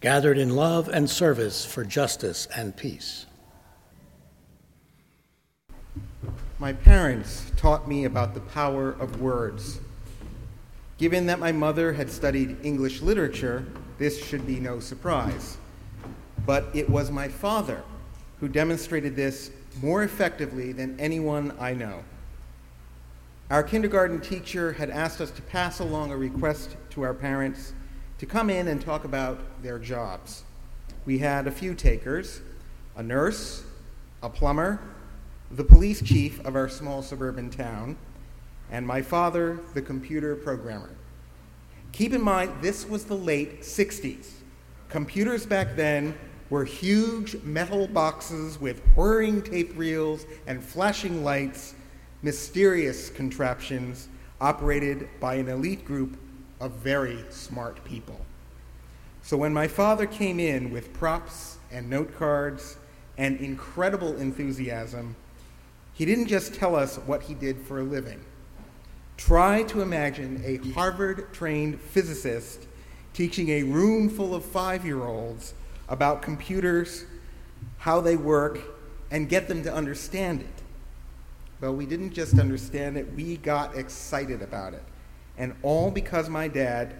gathered in love and service for justice and peace. My parents taught me about the power of words. Given that my mother had studied English literature, this should be no surprise. But it was my father who demonstrated this more effectively than anyone I know. Our kindergarten teacher had asked us to pass along a request to our parents to come in and talk about their jobs. We had a few takers a nurse, a plumber, the police chief of our small suburban town, and my father, the computer programmer. Keep in mind, this was the late 60s. Computers back then were huge metal boxes with whirring tape reels and flashing lights, mysterious contraptions operated by an elite group of very smart people. So when my father came in with props and note cards and incredible enthusiasm, he didn't just tell us what he did for a living. Try to imagine a Harvard trained physicist teaching a room full of five year olds about computers, how they work, and get them to understand it. Well, we didn't just understand it, we got excited about it. And all because my dad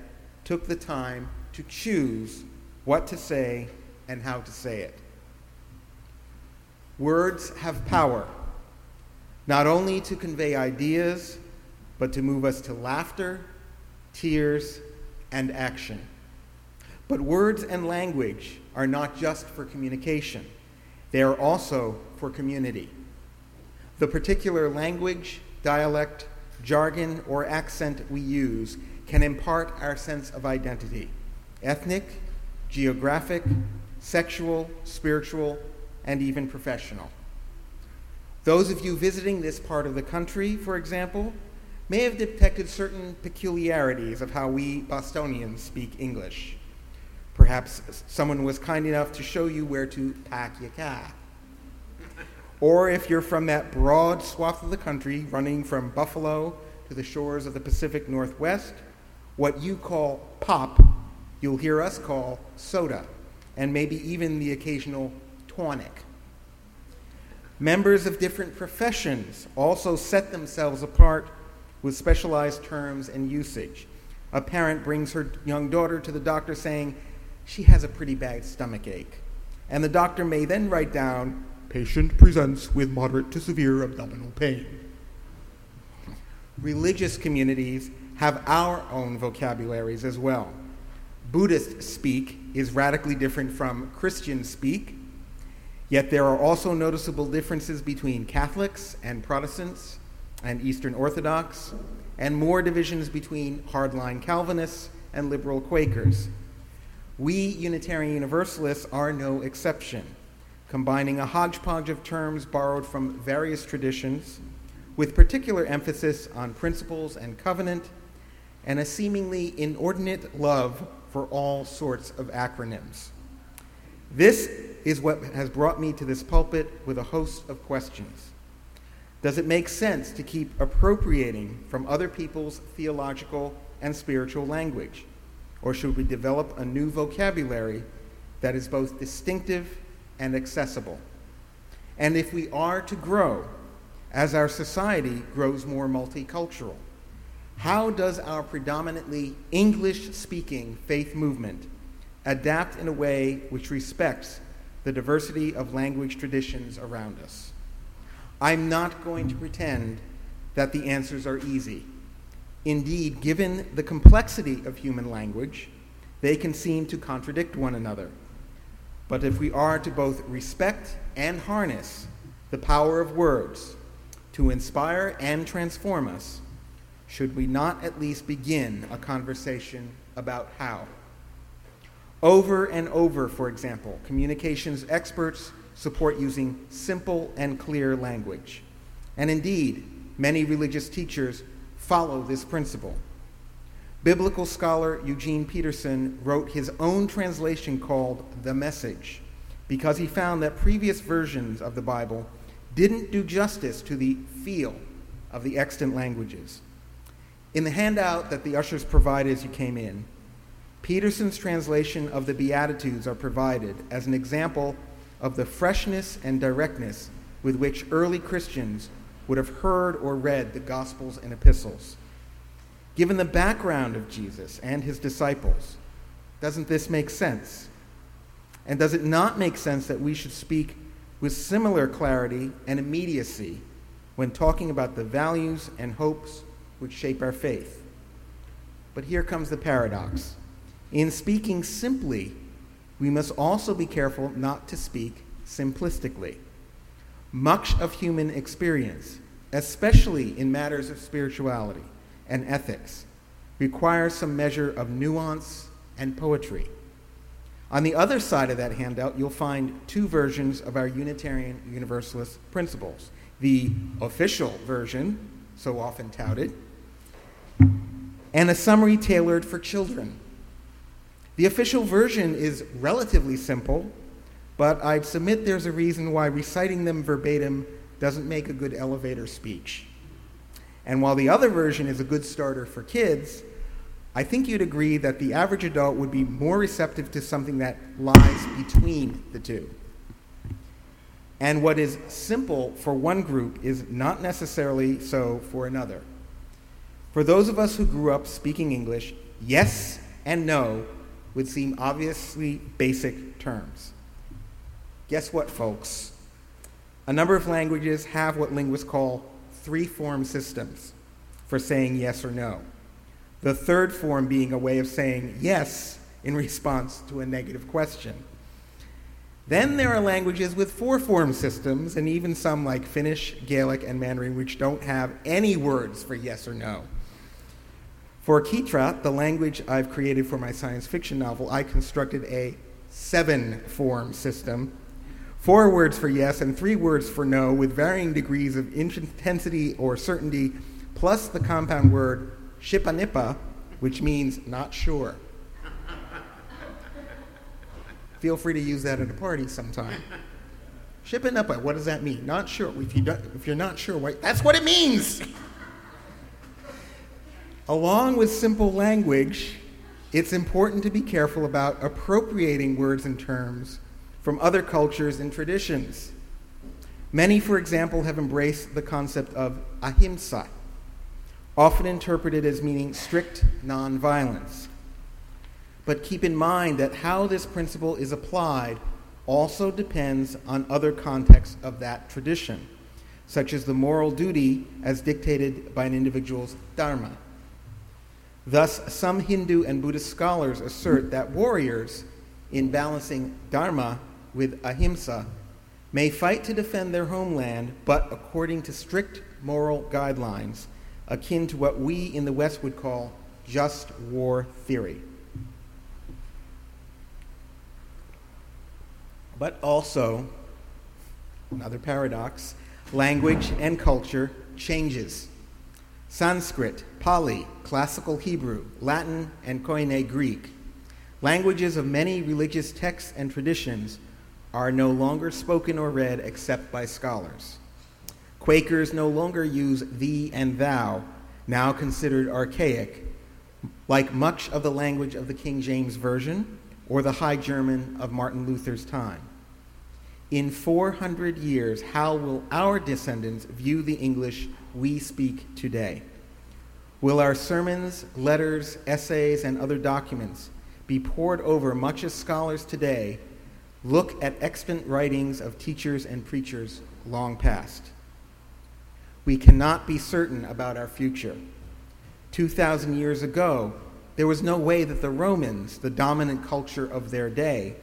took the time to choose what to say and how to say it. Words have power, not only to convey ideas, but to move us to laughter, tears, and action. But words and language are not just for communication, they are also for community. The particular language, dialect, jargon, or accent we use can impart our sense of identity ethnic, geographic, sexual, spiritual, and even professional. Those of you visiting this part of the country, for example, may have detected certain peculiarities of how we Bostonians speak English. Perhaps someone was kind enough to show you where to pack your car. Or if you're from that broad swath of the country running from Buffalo to the shores of the Pacific Northwest, what you call pop, you'll hear us call soda, and maybe even the occasional tonic. Members of different professions also set themselves apart with specialized terms and usage. A parent brings her young daughter to the doctor saying, she has a pretty bad stomach ache. And the doctor may then write down, patient presents with moderate to severe abdominal pain. Religious communities have our own vocabularies as well. Buddhist speak is radically different from Christian speak, yet there are also noticeable differences between Catholics and Protestants and Eastern Orthodox, and more divisions between hardline Calvinists and liberal Quakers. We Unitarian Universalists are no exception, combining a hodgepodge of terms borrowed from various traditions, with particular emphasis on principles and covenant, and a seemingly inordinate love for all sorts of acronyms. This is what has brought me to this pulpit with a host of questions. Does it make sense to keep appropriating from other people's theological and spiritual language? Or should we develop a new vocabulary that is both distinctive and accessible? And if we are to grow as our society grows more multicultural, how does our predominantly English speaking faith movement adapt in a way which respects the diversity of language traditions around us? I'm not going to pretend that the answers are easy. Indeed, given the complexity of human language, they can seem to contradict one another. But if we are to both respect and harness the power of words to inspire and transform us, should we not at least begin a conversation about how? Over and over, for example, communications experts support using simple and clear language. And indeed, many religious teachers follow this principle. Biblical scholar Eugene Peterson wrote his own translation called The Message because he found that previous versions of the Bible didn't do justice to the feel of the extant languages. In the handout that the ushers provided as you came in, Peterson's translation of the Beatitudes are provided as an example of the freshness and directness with which early Christians would have heard or read the Gospels and epistles. Given the background of Jesus and his disciples, doesn't this make sense? And does it not make sense that we should speak with similar clarity and immediacy when talking about the values and hopes which shape our faith? But here comes the paradox. In speaking simply, we must also be careful not to speak simplistically. Much of human experience, especially in matters of spirituality and ethics, requires some measure of nuance and poetry. On the other side of that handout, you'll find two versions of our Unitarian Universalist principles the official version, so often touted, and a summary tailored for children the official version is relatively simple, but I'd submit there's a reason why reciting them verbatim doesn't make a good elevator speech. And while the other version is a good starter for kids, I think you'd agree that the average adult would be more receptive to something that lies between the two. And what is simple for one group is not necessarily so for another. For those of us who grew up speaking English, yes and no would seem obviously basic terms. Guess what, folks? A number of languages have what linguists call three form systems for saying yes or no. The third form being a way of saying yes in response to a negative question. Then there are languages with four form systems, and even some like Finnish, Gaelic, and Mandarin, which don't have any words for yes or no. For Kitra, the language I've created for my science fiction novel, I constructed a seven form system four words for yes and three words for no, with varying degrees of intensity or certainty, plus the compound word shipanipa, which means not sure. Feel free to use that at a party sometime. Shipanipa, what does that mean? Not sure. If, you if you're not sure, that's what it means. Along with simple language, it's important to be careful about appropriating words and terms from other cultures and traditions. Many, for example, have embraced the concept of ahimsa, often interpreted as meaning strict nonviolence. But keep in mind that how this principle is applied also depends on other contexts of that tradition, such as the moral duty as dictated by an individual's dharma. Thus, some Hindu and Buddhist scholars assert that warriors, in balancing dharma with ahimsa, may fight to defend their homeland, but according to strict moral guidelines, akin to what we in the West would call just war theory. But also, another paradox, language and culture changes. Sanskrit, Pali, Classical Hebrew, Latin, and Koine Greek, languages of many religious texts and traditions, are no longer spoken or read except by scholars. Quakers no longer use thee and thou, now considered archaic, like much of the language of the King James Version or the High German of Martin Luther's time. In 400 years, how will our descendants view the English we speak today? Will our sermons, letters, essays, and other documents be pored over much as scholars today look at extant writings of teachers and preachers long past? We cannot be certain about our future. 2,000 years ago, there was no way that the Romans, the dominant culture of their day,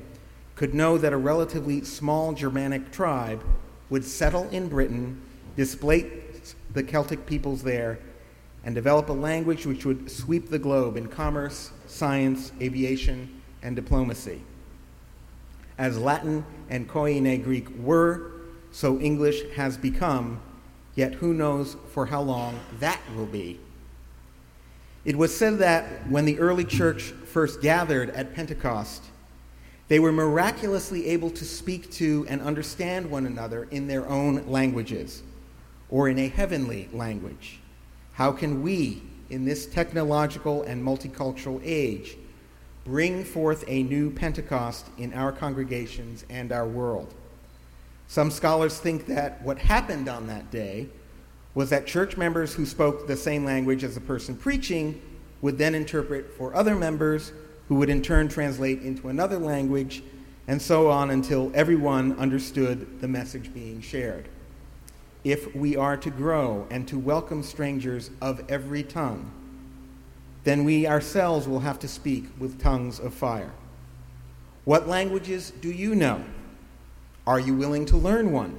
could know that a relatively small Germanic tribe would settle in Britain, displace the Celtic peoples there, and develop a language which would sweep the globe in commerce, science, aviation, and diplomacy. As Latin and Koine Greek were, so English has become, yet who knows for how long that will be. It was said that when the early church first gathered at Pentecost, they were miraculously able to speak to and understand one another in their own languages or in a heavenly language. How can we, in this technological and multicultural age, bring forth a new Pentecost in our congregations and our world? Some scholars think that what happened on that day was that church members who spoke the same language as the person preaching would then interpret for other members who would in turn translate into another language, and so on until everyone understood the message being shared. If we are to grow and to welcome strangers of every tongue, then we ourselves will have to speak with tongues of fire. What languages do you know? Are you willing to learn one?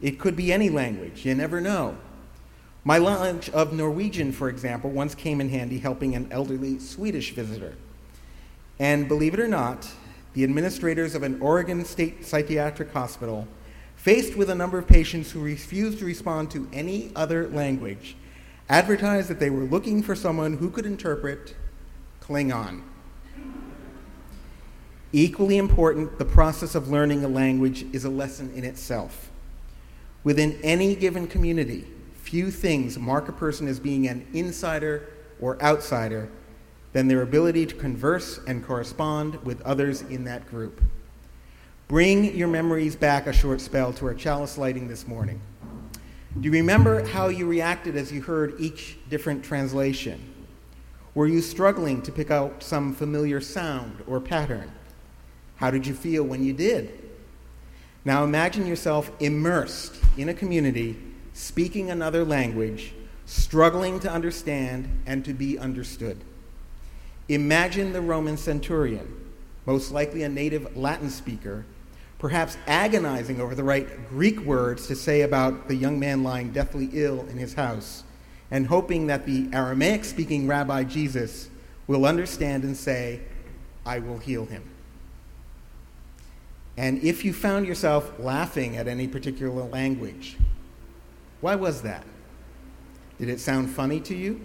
It could be any language, you never know. My knowledge of Norwegian, for example, once came in handy helping an elderly Swedish visitor. And believe it or not, the administrators of an Oregon State Psychiatric Hospital, faced with a number of patients who refused to respond to any other language, advertised that they were looking for someone who could interpret Klingon. Equally important, the process of learning a language is a lesson in itself. Within any given community, few things mark a person as being an insider or outsider than their ability to converse and correspond with others in that group. Bring your memories back a short spell to our chalice lighting this morning. Do you remember how you reacted as you heard each different translation? Were you struggling to pick out some familiar sound or pattern? How did you feel when you did? Now imagine yourself immersed in a community speaking another language, struggling to understand and to be understood. Imagine the Roman centurion, most likely a native Latin speaker, perhaps agonizing over the right Greek words to say about the young man lying deathly ill in his house, and hoping that the Aramaic speaking Rabbi Jesus will understand and say, I will heal him. And if you found yourself laughing at any particular language, why was that? Did it sound funny to you?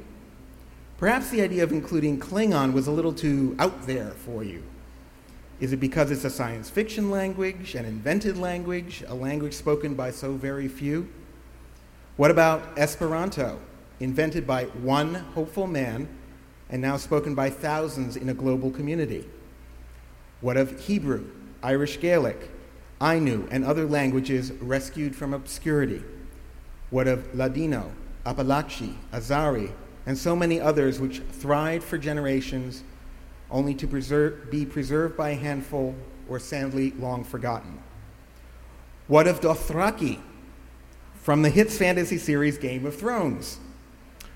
Perhaps the idea of including Klingon was a little too out there for you. Is it because it's a science fiction language, an invented language, a language spoken by so very few? What about Esperanto, invented by one hopeful man and now spoken by thousands in a global community? What of Hebrew, Irish Gaelic, Ainu, and other languages rescued from obscurity? What of Ladino, Apalachee, Azari, and so many others which thrived for generations only to preserve, be preserved by a handful or sadly long forgotten? What of Dothraki from the hits fantasy series Game of Thrones?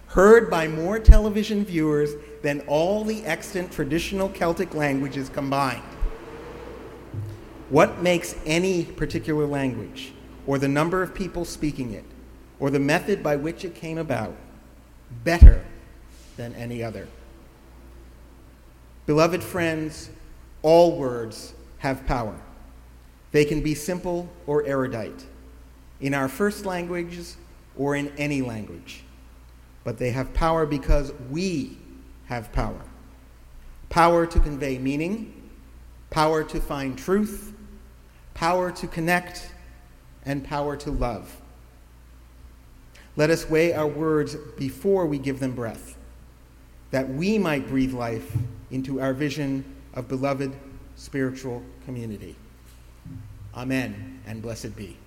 Heard by more television viewers than all the extant traditional Celtic languages combined. What makes any particular language, or the number of people speaking it, or the method by which it came about better than any other. Beloved friends, all words have power. They can be simple or erudite, in our first languages or in any language. But they have power because we have power power to convey meaning, power to find truth, power to connect, and power to love. Let us weigh our words before we give them breath, that we might breathe life into our vision of beloved spiritual community. Amen, and blessed be.